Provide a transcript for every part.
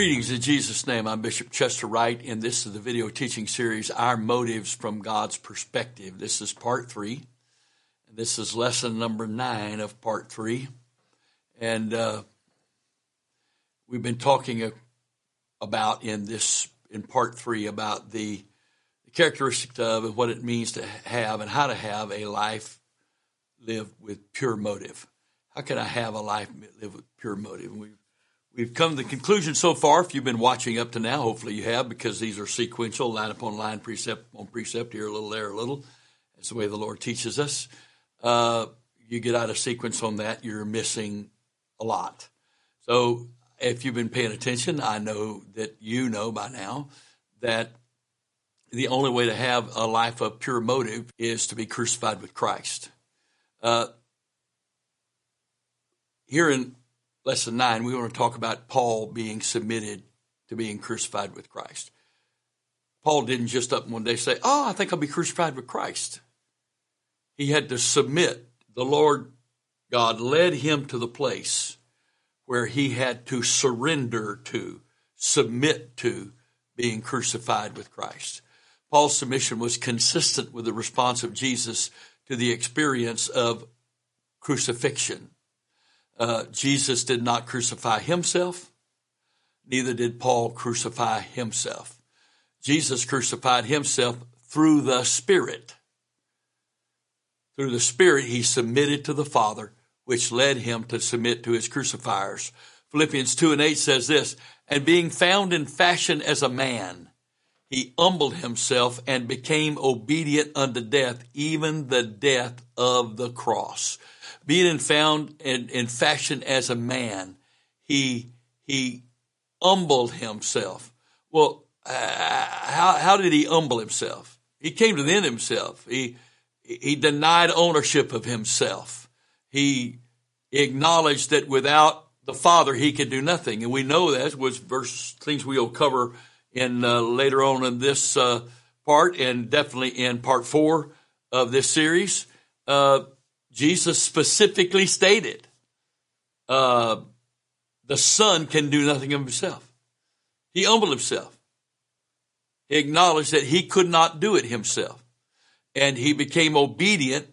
Greetings in Jesus' name. I'm Bishop Chester Wright, and this is the video teaching series, Our Motives from God's Perspective. This is part three. And this is lesson number nine of part three. And uh, we've been talking about in this, in part three, about the, the characteristics of and what it means to have and how to have a life lived with pure motive. How can I have a life lived with pure motive? And we've We've come to the conclusion so far. If you've been watching up to now, hopefully you have, because these are sequential, line upon line, precept on precept, here a little, there a little. That's the way the Lord teaches us. Uh, you get out of sequence on that, you're missing a lot. So if you've been paying attention, I know that you know by now that the only way to have a life of pure motive is to be crucified with Christ. Uh, here in lesson nine, we want to talk about Paul being submitted to being crucified with Christ. Paul didn't just up one day say, Oh, I think I'll be crucified with Christ. He had to submit. The Lord God led him to the place where he had to surrender to, submit to being crucified with Christ. Paul's submission was consistent with the response of Jesus to the experience of crucifixion. Uh, Jesus did not crucify himself, neither did Paul crucify himself. Jesus crucified himself through the Spirit. Through the Spirit, he submitted to the Father, which led him to submit to his crucifiers. Philippians 2 and 8 says this, and being found in fashion as a man, he humbled himself and became obedient unto death, even the death of the cross being found in, in fashion as a man, he he humbled himself. Well, uh, how how did he humble himself? He came to the end himself. He he denied ownership of himself. He acknowledged that without the Father he could do nothing, and we know that was verse things we'll cover in uh, later on in this uh, part, and definitely in part four of this series. Uh, Jesus specifically stated uh, the Son can do nothing of himself. He humbled himself. He acknowledged that he could not do it himself. And he became obedient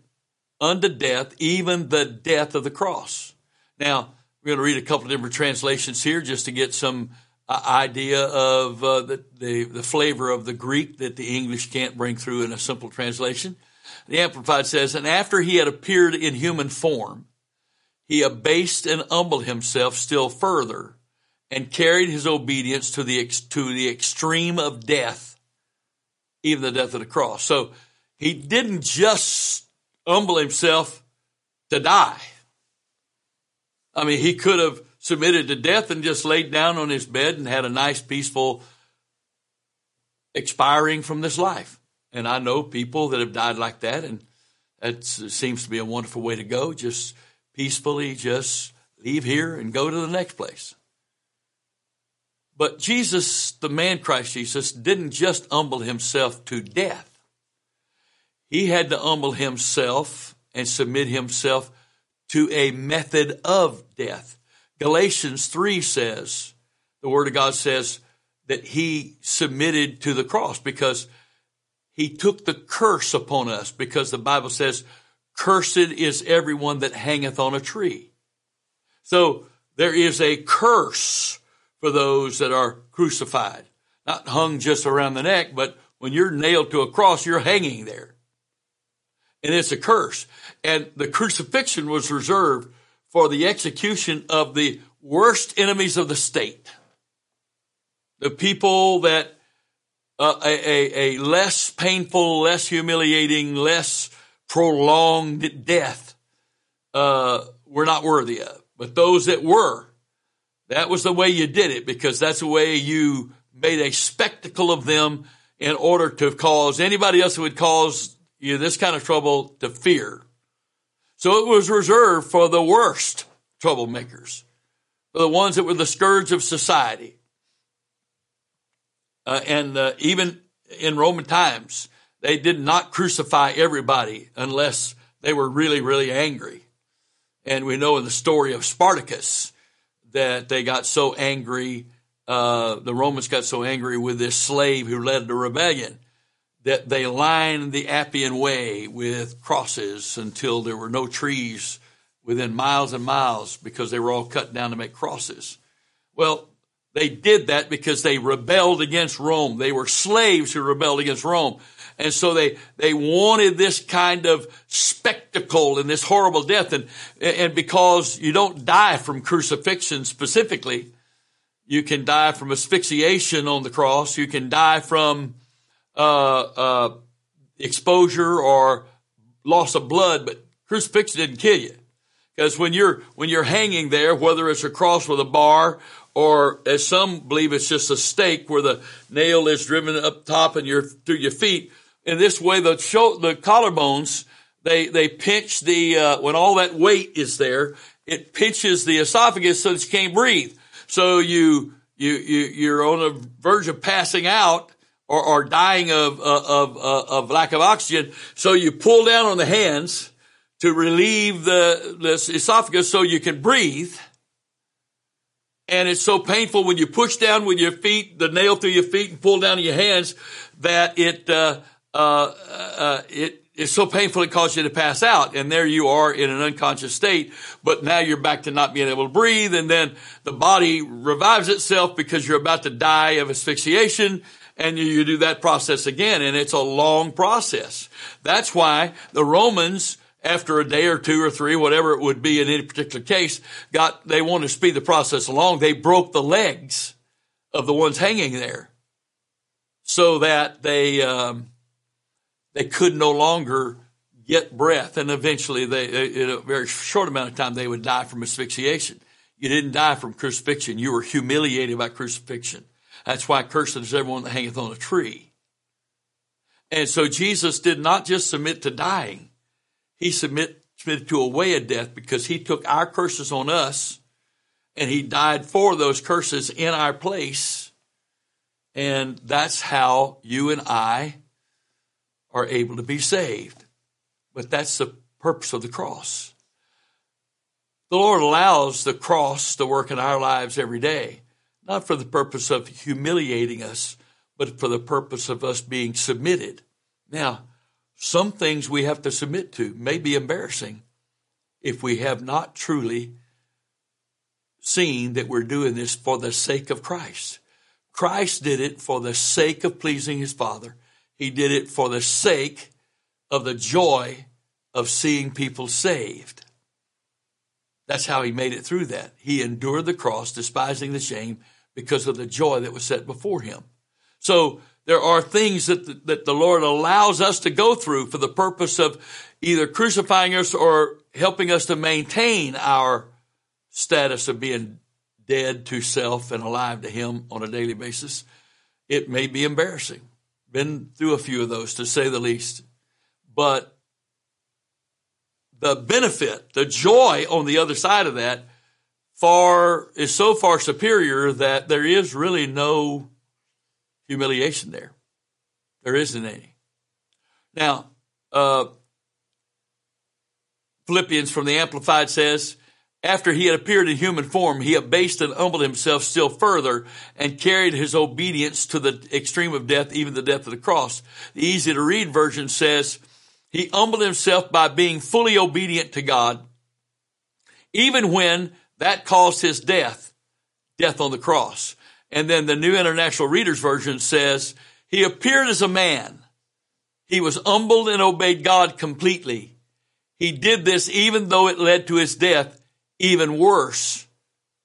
unto death, even the death of the cross. Now, we're going to read a couple of different translations here just to get some idea of uh, the, the, the flavor of the Greek that the English can't bring through in a simple translation. The Amplified says, and after he had appeared in human form, he abased and humbled himself still further and carried his obedience to the, to the extreme of death, even the death of the cross. So he didn't just humble himself to die. I mean, he could have submitted to death and just laid down on his bed and had a nice, peaceful expiring from this life. And I know people that have died like that, and that seems to be a wonderful way to go. Just peacefully, just leave here and go to the next place. But Jesus, the man Christ Jesus, didn't just humble himself to death. He had to humble himself and submit himself to a method of death. Galatians 3 says, the Word of God says that he submitted to the cross because he took the curse upon us because the Bible says, cursed is everyone that hangeth on a tree. So there is a curse for those that are crucified. Not hung just around the neck, but when you're nailed to a cross, you're hanging there. And it's a curse. And the crucifixion was reserved for the execution of the worst enemies of the state. The people that uh, a, a, a less painful, less humiliating, less prolonged death uh, we're not worthy of. But those that were, that was the way you did it because that's the way you made a spectacle of them in order to cause anybody else who would cause you this kind of trouble to fear. So it was reserved for the worst troublemakers, for the ones that were the scourge of society. Uh, and uh, even in Roman times, they did not crucify everybody unless they were really, really angry. And we know in the story of Spartacus that they got so angry uh, the Romans got so angry with this slave who led the rebellion that they lined the Appian Way with crosses until there were no trees within miles and miles because they were all cut down to make crosses. Well, they did that because they rebelled against Rome. They were slaves who rebelled against Rome. And so they, they wanted this kind of spectacle and this horrible death. And, and because you don't die from crucifixion specifically, you can die from asphyxiation on the cross. You can die from, uh, uh, exposure or loss of blood, but crucifixion didn't kill you. Because when you're, when you're hanging there, whether it's a cross with a bar or as some believe it's just a stake where the nail is driven up top and you're through your feet, in this way, the show, the collarbones, they, they pinch the, uh, when all that weight is there, it pinches the esophagus so that you can't breathe. So you, you, you, you're on the verge of passing out or, or dying of, uh, of, uh, of lack of oxygen. So you pull down on the hands to relieve the, the esophagus so you can breathe. And it's so painful when you push down with your feet, the nail through your feet and pull down your hands that it, uh, uh, uh, it is so painful it causes you to pass out. And there you are in an unconscious state, but now you're back to not being able to breathe. And then the body revives itself because you're about to die of asphyxiation. And you, you do that process again. And it's a long process. That's why the Romans, after a day or two or three, whatever it would be in any particular case, got, they wanted to speed the process along. They broke the legs of the ones hanging there so that they, um, they could no longer get breath. And eventually they, in a very short amount of time, they would die from asphyxiation. You didn't die from crucifixion. You were humiliated by crucifixion. That's why cursed is everyone that hangeth on a tree. And so Jesus did not just submit to dying. He submit, submitted to a way of death because he took our curses on us and he died for those curses in our place. And that's how you and I are able to be saved. But that's the purpose of the cross. The Lord allows the cross to work in our lives every day, not for the purpose of humiliating us, but for the purpose of us being submitted. Now, some things we have to submit to may be embarrassing if we have not truly seen that we're doing this for the sake of Christ. Christ did it for the sake of pleasing his Father. He did it for the sake of the joy of seeing people saved. That's how he made it through that. He endured the cross, despising the shame, because of the joy that was set before him. So there are things that the, that the Lord allows us to go through for the purpose of either crucifying us or helping us to maintain our status of being dead to self and alive to Him on a daily basis. It may be embarrassing. Been through a few of those to say the least. But the benefit, the joy on the other side of that far is so far superior that there is really no humiliation there. There isn't any. Now, uh, Philippians from the Amplified says, after he had appeared in human form, he abased and humbled himself still further and carried his obedience to the extreme of death, even the death of the cross. The easy to read version says, he humbled himself by being fully obedient to God, even when that caused his death, death on the cross. And then the New International Reader's Version says, he appeared as a man. He was humbled and obeyed God completely. He did this even though it led to his death even worse,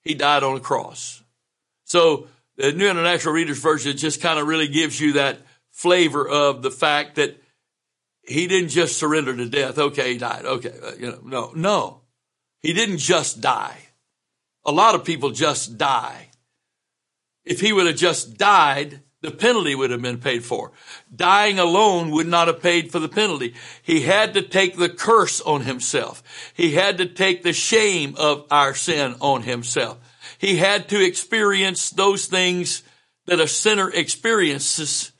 he died on a cross. So the New International Reader's Version just kind of really gives you that flavor of the fact that he didn't just surrender to death. Okay, he died. Okay, uh, you know, no, no, he didn't just die. A lot of people just die. If he would have just died, the penalty would have been paid for. Dying alone would not have paid for the penalty. He had to take the curse on himself. He had to take the shame of our sin on himself. He had to experience those things that a sinner experiences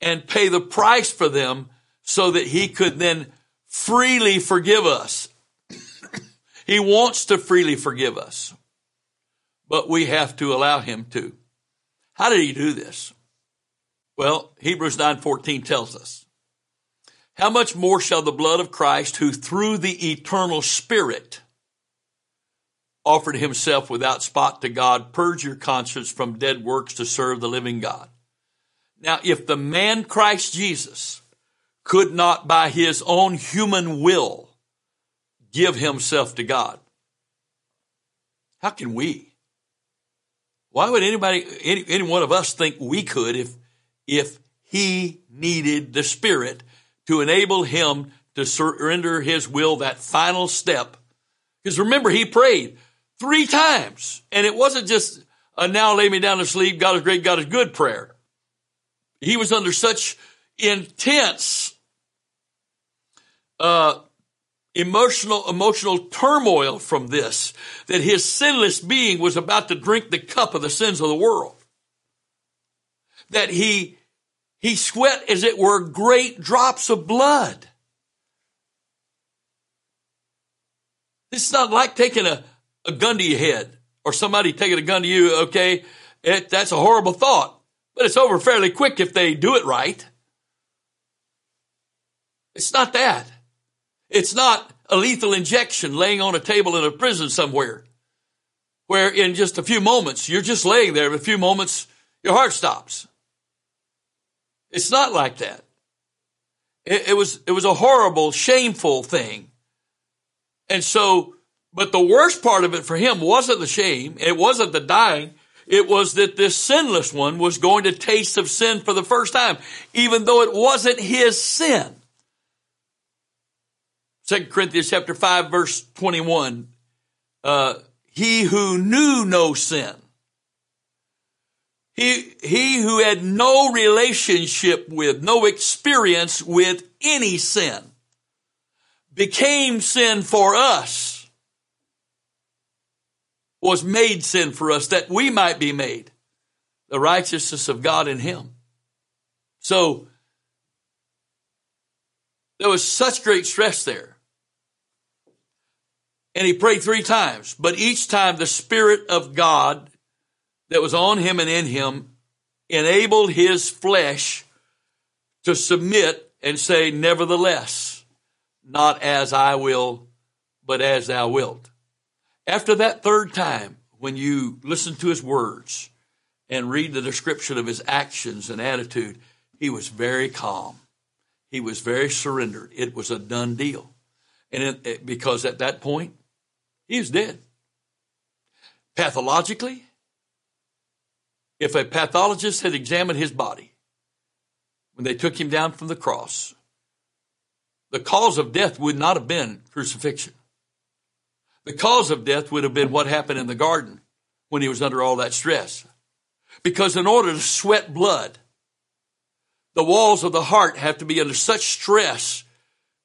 and pay the price for them so that he could then freely forgive us. he wants to freely forgive us, but we have to allow him to. How did he do this? Well, Hebrews 9:14 tells us, "How much more shall the blood of Christ, who through the eternal Spirit offered himself without spot to God, purge your conscience from dead works to serve the living God?" Now, if the man Christ Jesus could not by his own human will give himself to God, how can we? Why would anybody, any, any one of us think we could if if he needed the Spirit to enable him to surrender his will that final step. Because remember, he prayed three times, and it wasn't just a now lay me down to sleep, God is great, God is good prayer. He was under such intense uh, emotional emotional turmoil from this that his sinless being was about to drink the cup of the sins of the world that he he sweat as it were great drops of blood. This is not like taking a, a gun to your head or somebody taking a gun to you, okay? It, that's a horrible thought, but it's over fairly quick if they do it right. It's not that. It's not a lethal injection laying on a table in a prison somewhere where in just a few moments, you're just laying there, in a few moments, your heart stops. It's not like that. It, it, was, it was a horrible, shameful thing. And so, but the worst part of it for him wasn't the shame. It wasn't the dying. It was that this sinless one was going to taste of sin for the first time, even though it wasn't his sin. 2 Corinthians chapter 5 verse 21. Uh, he who knew no sin he, he who had no relationship with, no experience with any sin, became sin for us, was made sin for us that we might be made the righteousness of God in him. So, there was such great stress there. And he prayed three times, but each time the Spirit of God that was on him and in him enabled his flesh to submit and say, nevertheless, not as I will, but as thou wilt. After that third time, when you listen to his words and read the description of his actions and attitude, he was very calm. He was very surrendered. It was a done deal. And it, it, because at that point, he was dead. Pathologically, if a pathologist had examined his body when they took him down from the cross, the cause of death would not have been crucifixion. The cause of death would have been what happened in the garden when he was under all that stress. Because in order to sweat blood, the walls of the heart have to be under such stress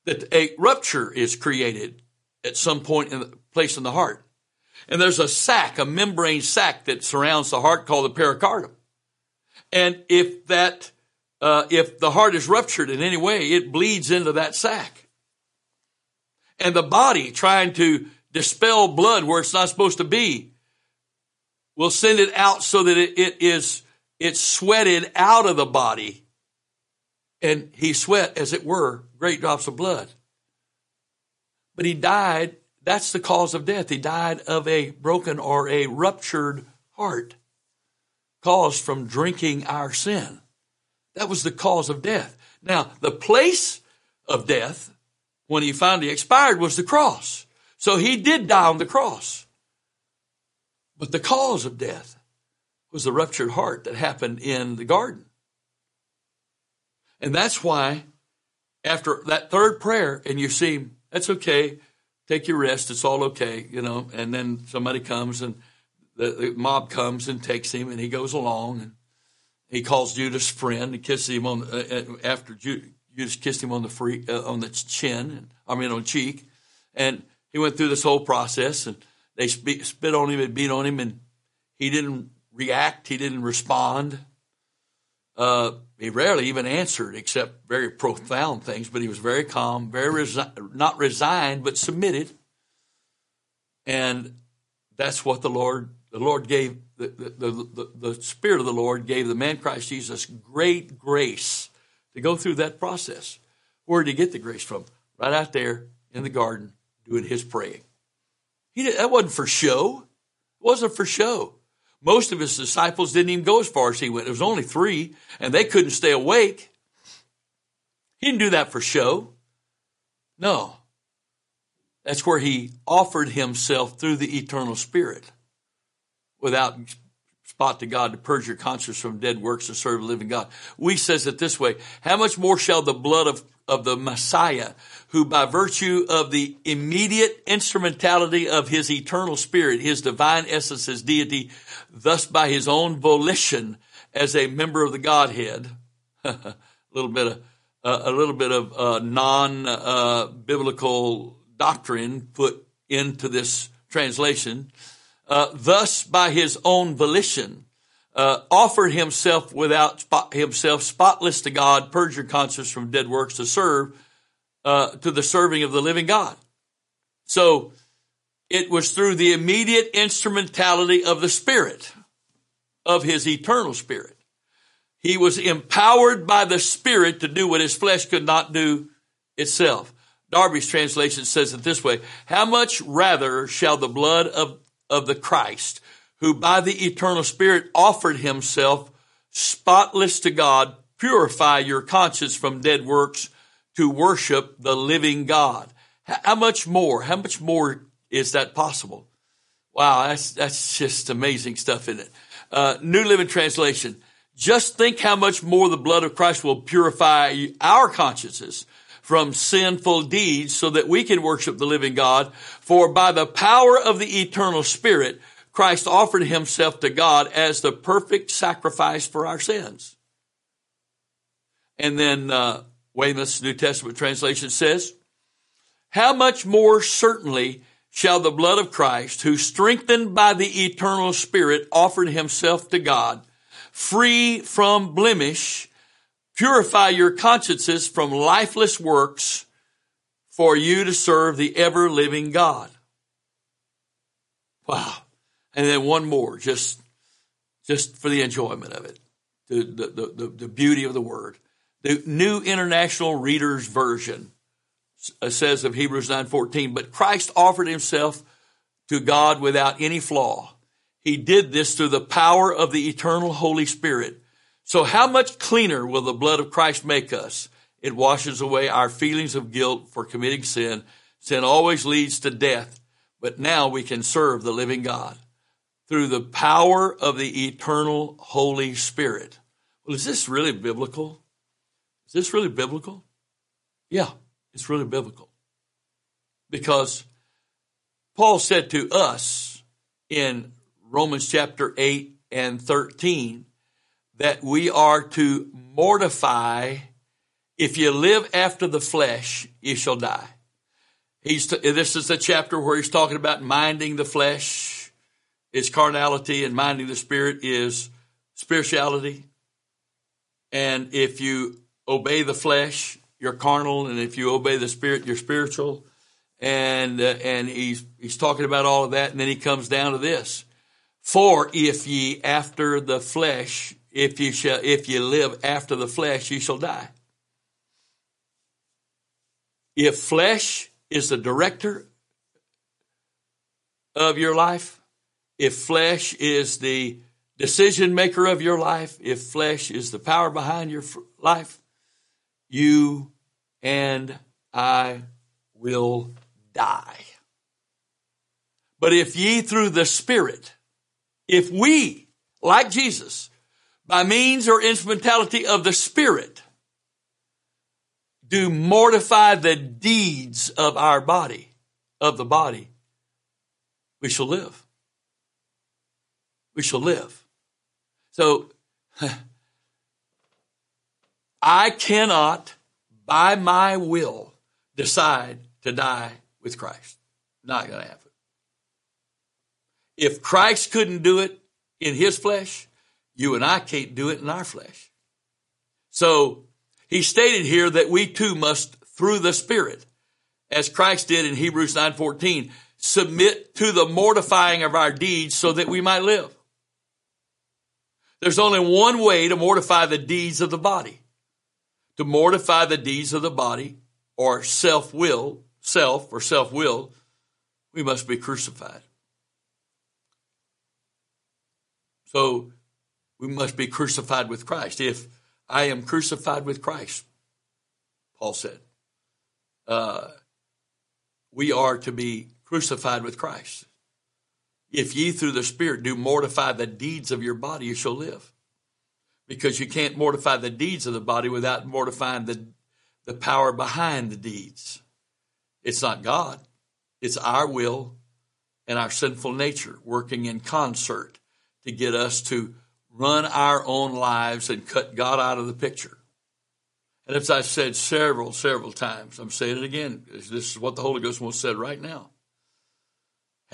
that a rupture is created at some point in the place in the heart. And there's a sac, a membrane sac that surrounds the heart called the pericardium. And if that, uh, if the heart is ruptured in any way, it bleeds into that sac. And the body trying to dispel blood where it's not supposed to be will send it out so that it, it is, it's sweated out of the body. And he sweat, as it were, great drops of blood. But he died that's the cause of death. He died of a broken or a ruptured heart caused from drinking our sin. That was the cause of death. Now, the place of death when he finally expired was the cross. So he did die on the cross. But the cause of death was the ruptured heart that happened in the garden. And that's why after that third prayer, and you see, that's okay take your rest. It's all okay, you know. And then somebody comes and the, the mob comes and takes him, and he goes along and he calls Judas friend and kisses him on uh, uh after Judas kissed him on the free uh, on the chin, I mean on cheek, and he went through this whole process, and they spit on him and beat on him, and he didn't react, he didn't respond. Uh, he rarely even answered except very profound things, but he was very calm, very resi- not resigned, but submitted. And that's what the Lord, the Lord gave the, the, the, the Spirit of the Lord gave the man Christ Jesus great grace to go through that process. Where did he get the grace from? Right out there in the garden doing his praying. He did, that wasn't for show. It wasn't for show. Most of his disciples didn't even go as far as he went. There was only three, and they couldn't stay awake. He didn't do that for show. No. That's where he offered himself through the eternal spirit without spot to God to purge your conscience from dead works to serve the living God. Wuest says it this way, how much more shall the blood of, of the Messiah, who by virtue of the immediate instrumentality of his eternal spirit, his divine essence, his deity, thus by his own volition as a member of the Godhead, a little bit of, uh, a little bit of uh, non-biblical uh, doctrine put into this translation, uh, thus by his own volition, uh, offered himself without spot, himself spotless to God, purge your conscience from dead works to serve uh, to the serving of the living God. So it was through the immediate instrumentality of the Spirit, of his eternal Spirit. He was empowered by the Spirit to do what his flesh could not do itself. Darby's translation says it this way, how much rather shall the blood of of the Christ, who by the eternal Spirit offered himself spotless to God, purify your conscience from dead works to worship the living God. How much more? How much more is that possible? Wow, that's, that's just amazing stuff, isn't it? Uh, New Living Translation. Just think how much more the blood of Christ will purify our consciences from sinful deeds so that we can worship the living God. For by the power of the eternal spirit, Christ offered himself to God as the perfect sacrifice for our sins. And then, uh, Weymouth's New Testament translation says, how much more certainly shall the blood of Christ, who strengthened by the eternal spirit offered himself to God, free from blemish, Purify your consciences from lifeless works for you to serve the ever living God. Wow. And then one more, just, just for the enjoyment of it. The, the, the, the beauty of the word. The New International Reader's Version uh, says of Hebrews 9:14, but Christ offered himself to God without any flaw. He did this through the power of the eternal Holy Spirit so how much cleaner will the blood of Christ make us? It washes away our feelings of guilt for committing sin. Sin always leads to death, but now we can serve the living God through the power of the eternal Holy Spirit. Well, is this really biblical? Is this really biblical? Yeah, it's really biblical. Because Paul said to us in Romans chapter 8 and 13, that we are to mortify. If you live after the flesh, you shall die. He's this is the chapter where he's talking about minding the flesh is carnality and minding the spirit is spirituality. And if you obey the flesh, you're carnal, and if you obey the spirit, you're spiritual. And uh, and he's he's talking about all of that, and then he comes down to this: For if ye after the flesh if you shall, if you live after the flesh, you shall die. If flesh is the director of your life, if flesh is the decision maker of your life, if flesh is the power behind your life, you and I will die. But if ye through the Spirit, if we, like Jesus, by means or instrumentality of the Spirit, do mortify the deeds of our body, of the body, we shall live. We shall live. So, I cannot, by my will, decide to die with Christ. Not going to happen. If Christ couldn't do it in his flesh, you and I can't do it in our flesh. So he stated here that we too must, through the Spirit, as Christ did in Hebrews 9:14, submit to the mortifying of our deeds so that we might live. There's only one way to mortify the deeds of the body. To mortify the deeds of the body or self will, self or self will, we must be crucified. So we must be crucified with Christ. If I am crucified with Christ, Paul said, uh, we are to be crucified with Christ. If ye through the Spirit do mortify the deeds of your body, you shall live. Because you can't mortify the deeds of the body without mortifying the, the power behind the deeds. It's not God, it's our will and our sinful nature working in concert to get us to run our own lives and cut God out of the picture. And as I've said several, several times, I'm saying it again. This is what the Holy Ghost wants said right now.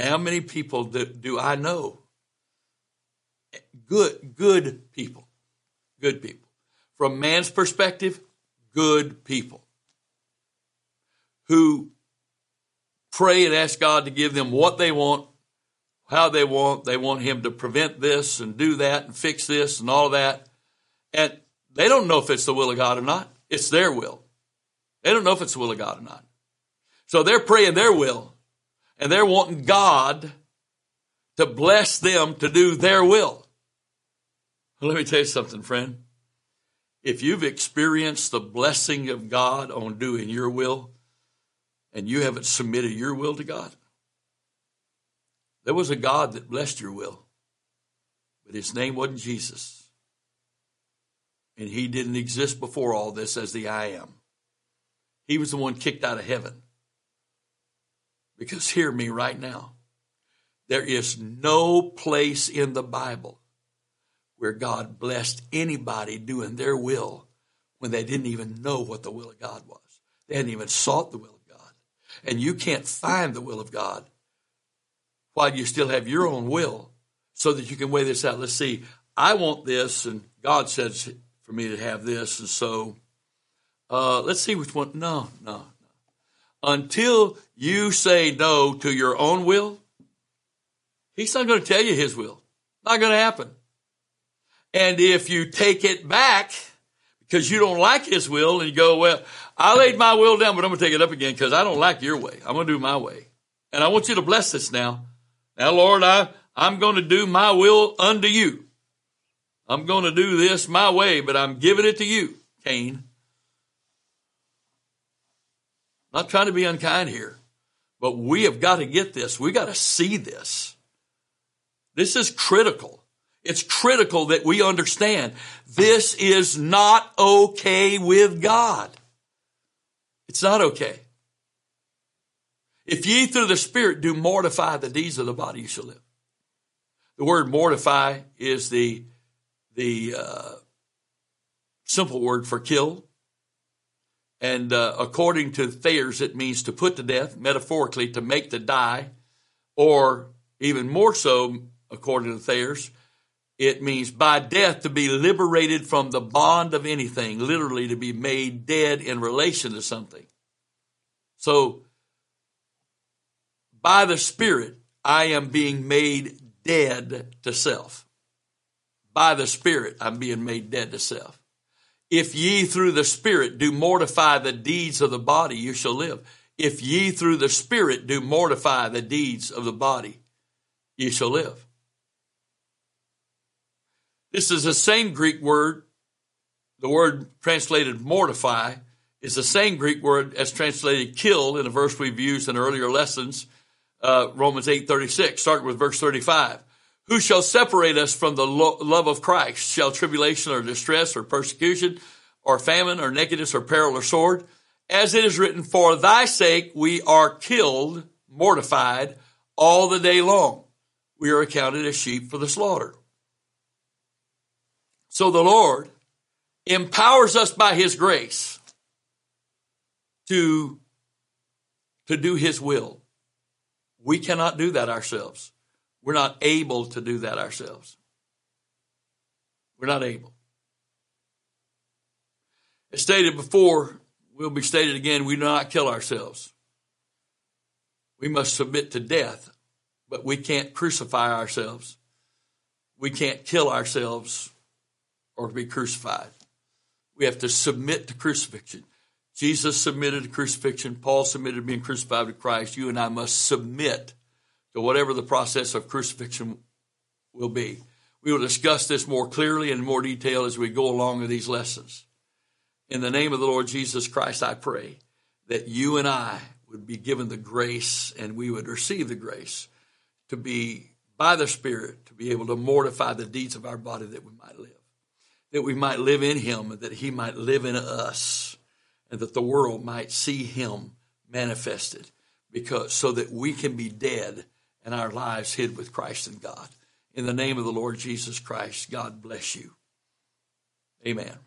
How many people do, do I know? Good, good people. Good people. From man's perspective, good people who pray and ask God to give them what they want how they want. They want him to prevent this and do that and fix this and all that. And they don't know if it's the will of God or not. It's their will. They don't know if it's the will of God or not. So they're praying their will and they're wanting God to bless them to do their will. Let me tell you something, friend. If you've experienced the blessing of God on doing your will and you haven't submitted your will to God, there was a God that blessed your will, but his name wasn't Jesus. And he didn't exist before all this as the I am. He was the one kicked out of heaven. Because hear me right now. There is no place in the Bible where God blessed anybody doing their will when they didn't even know what the will of God was. They hadn't even sought the will of God. And you can't find the will of God while you still have your own will so that you can weigh this out. Let's see, I want this, and God says for me to have this, and so uh, let's see which one. No, no, no. Until you say no to your own will, He's not going to tell you His will. Not going to happen. And if you take it back because you don't like His will, and you go, well, I laid my will down, but I'm going to take it up again because I don't like your way. I'm going to do my way. And I want you to bless this now. Now, Lord, I, I'm going to do my will unto you. I'm going to do this my way, but I'm giving it to you, Cain. Not trying to be unkind here, but we have got to get this. We got to see this. This is critical. It's critical that we understand this is not okay with God. It's not okay. If ye through the Spirit do mortify the deeds of the body, you shall live. The word mortify is the, the uh, simple word for kill. And uh, according to Thayer's, it means to put to death, metaphorically, to make to die, or even more so, according to Thayer's, it means by death to be liberated from the bond of anything, literally to be made dead in relation to something. So by the Spirit, I am being made dead to self. By the Spirit, I'm being made dead to self. If ye through the Spirit do mortify the deeds of the body, you shall live. If ye through the Spirit do mortify the deeds of the body, ye shall live. This is the same Greek word. The word translated mortify is the same Greek word as translated kill in a verse we've used in earlier lessons uh, Romans 8:36, starting with verse 35. Who shall separate us from the lo- love of Christ? Shall tribulation or distress or persecution or famine or nakedness or peril or sword? As it is written, for thy sake we are killed, mortified all the day long. We are accounted as sheep for the slaughter. So the Lord empowers us by his grace to, to do his will. We cannot do that ourselves. We're not able to do that ourselves. We're not able. As stated before, will be stated again, we do not kill ourselves. We must submit to death, but we can't crucify ourselves. We can't kill ourselves or be crucified. We have to submit to crucifixion. Jesus submitted to crucifixion. Paul submitted to being crucified with Christ. You and I must submit to whatever the process of crucifixion will be. We will discuss this more clearly and in more detail as we go along with these lessons. In the name of the Lord Jesus Christ, I pray that you and I would be given the grace and we would receive the grace to be by the Spirit to be able to mortify the deeds of our body that we might live. That we might live in Him and that He might live in us and that the world might see Him manifested because so that we can be dead and our lives hid with Christ and God. In the name of the Lord Jesus Christ, God bless you. Amen.